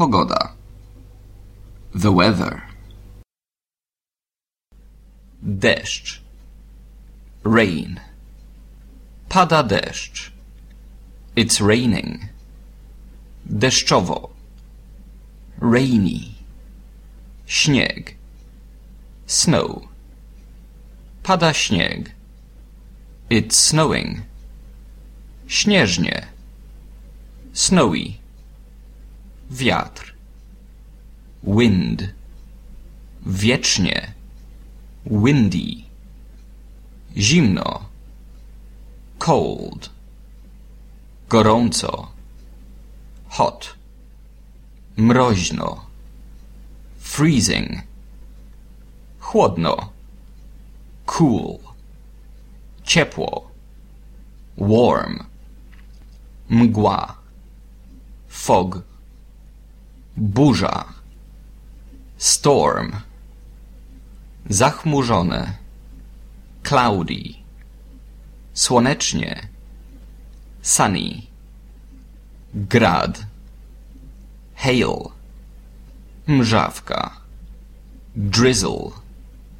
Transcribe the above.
Pogoda. The weather. Deszcz. Rain. Pada deszcz. It's raining. Deszczowo. Rainy. Śnieg. Snow. Pada śnieg. It's snowing. Śnieżnie. Snowy. Wiatr. Wind. Wiecznie. Windy. Zimno. Cold. Gorąco. Hot. Mroźno. Freezing. Chłodno. Cool. Ciepło. Warm. Mgła. Fog. Burza. Storm. Zachmurzone. Cloudy. Słonecznie. Sunny. Grad. Hail. Mrzawka. Drizzle.